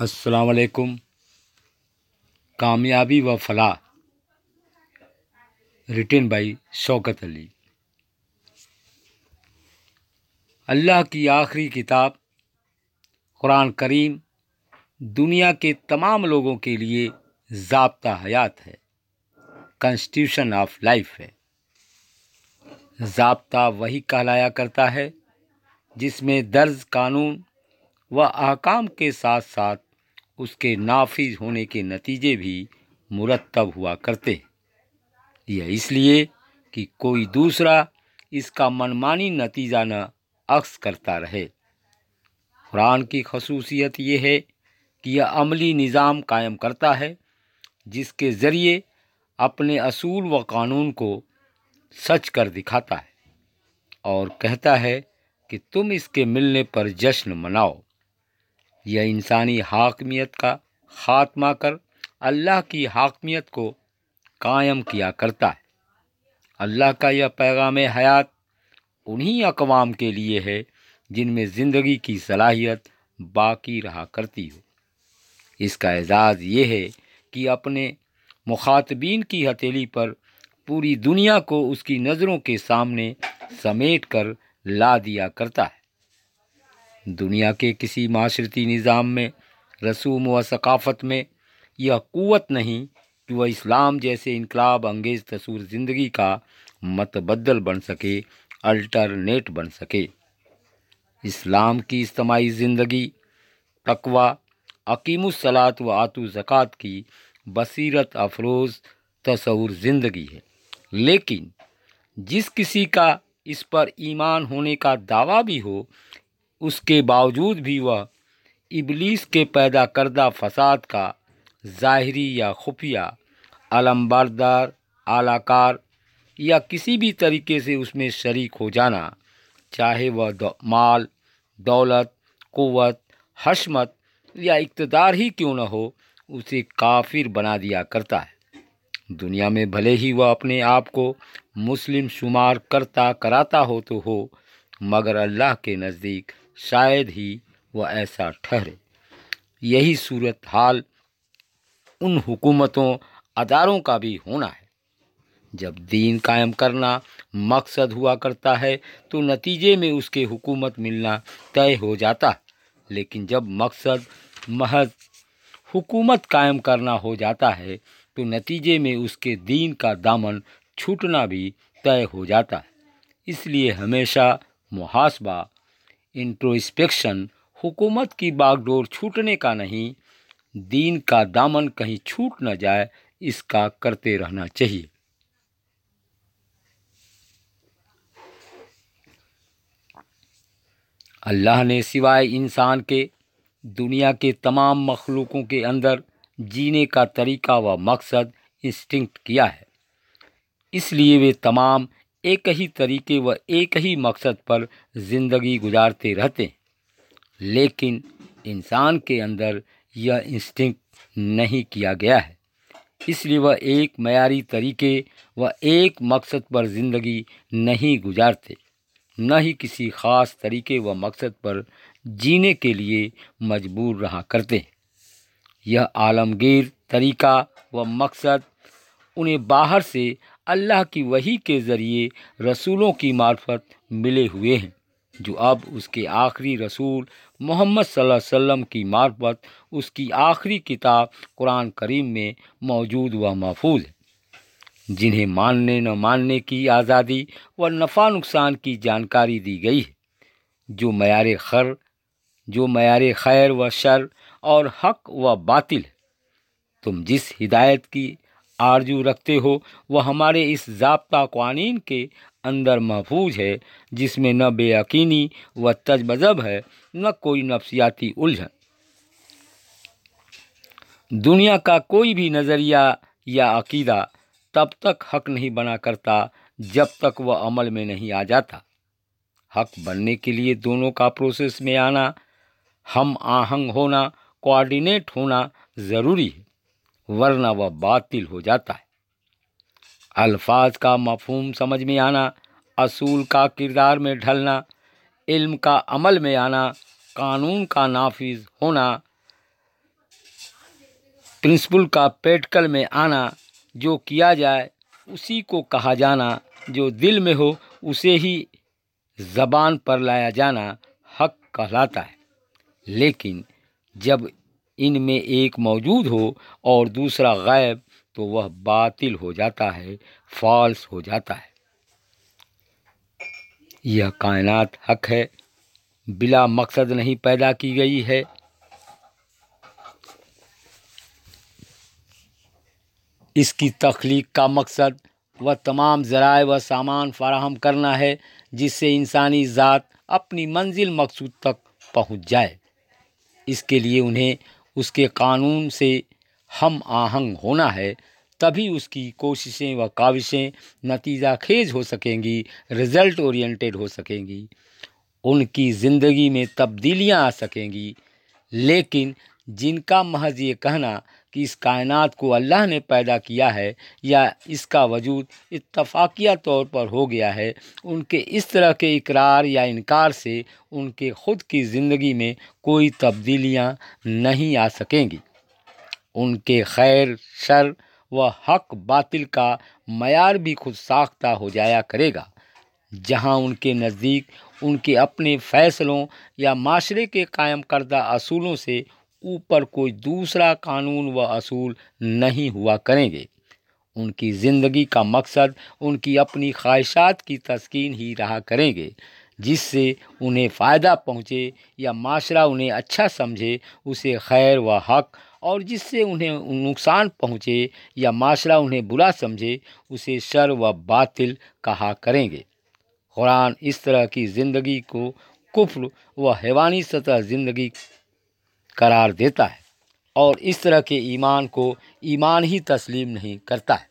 अस्सलाम वालेकुम कामयाबी व फलाह। Written by Shaukat Ali. अल्लाह की आखिरी किताब, कुरान करीम, दुनिया के तमाम लोगों के लिए जबता हयात है। कॉन्स्टिट्यूशन ऑफ़ लाइफ है। जबता वही कहलाया करता है, जिसमें दर्ज कानून व अहकाम के साथ साथ उसके नाफिज होने के नतीजे भी मुरतब हुआ करते यह इसलिए कि कोई दूसरा इसका मनमानी नतीजा न अक्स करता रहे। कुरान की खसूसियत ये है कि यह अमली निज़ाम कायम करता है, जिसके ज़रिए अपने असूल व कानून को सच कर दिखाता है और कहता है कि तुम इसके मिलने पर जश्न मनाओ। यह इंसानी हाकमियत का ख़ात्मा कर अल्लाह की हाकमियत को कायम किया करता है। अल्लाह का यह पैगाम हयात उन्हीं अकवाम के लिए है जिनमें ज़िंदगी की सलाहियत बाकी रहा करती हो। इसका एजाज़ ये है कि अपने मुखातबीन की हथेली पर पूरी दुनिया को उसकी नज़रों के सामने समेट कर ला दिया करता है। दुनिया के किसी माशरती निज़ाम में, रसूम व सकाफ़त में, यह क़वत नहीं कि वह इस्लाम जैसे इनकलाब अंगेज़ तसूर ज़िंदगी का मतबदल बन सके, अल्टरनेट बन सके। इस्लाम की इज्तमाही ज़िंदगी, तकवा अकीमुसलात व आतु ज़क़़त की बसीरत अफरोज़ तस्वूर ज़िंदगी है। लेकिन जिस किसी का इस पर ईमान होने का दावा भी हो उसके बावजूद भी वह इबलीस के पैदा करदा फसाद का ज़ाहरी या खुफिया अलम्बरदार आलाकार या किसी भी तरीके से उसमें शरीक हो जाना चाहे वह दौ, माल दौलत क़वत हशमत या इकतदार ही क्यों न हो उसे काफिर बना दिया करता है। दुनिया में भले ही वह अपने आप को मुस्लिम शुमार करता कराता हो तो हो मगर अल्लाह के नज़दीक शायद ही वह ऐसा ठहरे। यही सूरत हाल उन हुकूमतों, अदारों का भी होना है। जब दीन कायम करना मकसद हुआ करता है तो नतीजे में उसके हुकूमत मिलना तय हो जाता है। लेकिन जब मकसद, महज हुकूमत कायम करना हो जाता है तो नतीजे में उसके दीन का दामन छूटना भी तय हो जाता है। इसलिए हमेशा मुहासबा इंट्रोस्पेक्शन हुकूमत की बागडोर छूटने का नहीं, दीन का दामन कहीं छूट न जाए, इसका करते रहना चाहिए। अल्लाह ने सिवाय इंसान के, दुनिया के तमाम मखलूकों के अंदर जीने का तरीका व मकसद इंस्टिंक्ट किया है। इसलिए वे तमाम एक ही तरीके व एक ही मकसद पर ज़िंदगी गुजारते रहते लेकिन इंसान के अंदर यह इंस्टिंक्ट नहीं किया गया है। इसलिए वह एक मयारी तरीके व एक मकसद पर ज़िंदगी नहीं गुजारते। न ही किसी ख़ास तरीके व मकसद पर जीने के लिए मजबूर रहा करते यह आलमगीर तरीका व मकसद उन्हें बाहर से अल्लाह की वही के ज़रिए रसूलों की मार्फत मिले हुए हैं, जो अब उसके आखिरी रसूल मोहम्मद सल्लल्लाहु अलैहि वसल्लम की मार्फत उसकी आखिरी किताब कुरान करीम में मौजूद व महफूज है। जिन्हें मानने न मानने की आज़ादी व नफ़ा नुकसान की जानकारी दी गई है, जो मैार खर, जो मैार खैर व शर और हक व बातिल तुम जिस हिदायत की आरज़ू रखते हो, वह हमारे इस जबता कानून के अंदर महफूज है, जिसमें न बेयकीनी व तजबजब है, न कोई नफसियाती उलझन। दुनिया का कोई भी नज़रिया या अकीदा तब तक हक नहीं बना करता, जब तक वह अमल में नहीं आ जाता। हक बनने के लिए दोनों का प्रोसेस में आना, हम आहंग होना कोऑर्डिनेट होना ज़रूरी है। वरना वह बातिल हो जाता है। अल्फाज का मफहूम समझ में आना, असूल का किरदार में ढलना, इल्म का अमल में आना, कानून का नाफिज होना, प्रिंसिपल का पेटकल में आना, जो किया जाए उसी को कहा जाना, जो दिल में हो उसे ही ज़बान पर लाया जाना, हक कहलाता है। लेकिन जब इनमें एक मौजूद हो और दूसरा गायब तो वह बातिल हो जाता है, फॉल्स हो जाता है। यह कायनात हक है। बिला मकसद नहीं पैदा की गई है। इसकी तख्लीक का मकसद व तमाम ज़राए व सामान फराहम करना है, जिससे इंसानी ज़ात अपनी मंजिल मकसूद तक पहुँच जाए। इसके लिए उन्हें उसके कानून से हम आहंग होना है, तभी उसकी कोशिशें व काविशें नतीजा खेज हो सकेंगी, रिज़ल्ट ओरिएंटेड हो सकेंगी। उनकी ज़िंदगी में तब्दीलियाँ आ सकेंगी। लेकिन जिनका महज ये कहना कि इस कायनात को अल्लाह ने पैदा किया है या इसका वजूद इत्तफाकिया तौर पर हो गया है, उनके इस तरह के इकरार या इनकार से उनके ख़ुद की ज़िंदगी में कोई तब्दीलियाँ नहीं आ सकेंगी। उनके खैर, शर व हक बातिल का मैार भी खुद साख्ता हो जाया करेगा। जहाँ उनके नज़दीक उनके अपने फ़ैसलों या माशरे के कायम करदा असूलों से ऊपर कोई दूसरा कानून व असूल नहीं हुआ करेंगे। उनकी ज़िंदगी का मकसद उनकी अपनी ख्वाहिशात की तस्कीन ही रहा करेंगे, जिससे उन्हें फ़ायदा पहुँचे या माशरा उन्हें अच्छा समझे, उसे खैर व हक और जिससे उन्हें नुकसान पहुँचे या माशरा उन्हें बुरा समझे, उसे शर व बातिल कहा करेंगे। कुरान इस तरह की ज़िंदगी को कुफ्र व हैवानी सतह ज़िंदगी करार देता है और इस तरह के ईमान को ईमान ही तस्लीम नहीं करता है।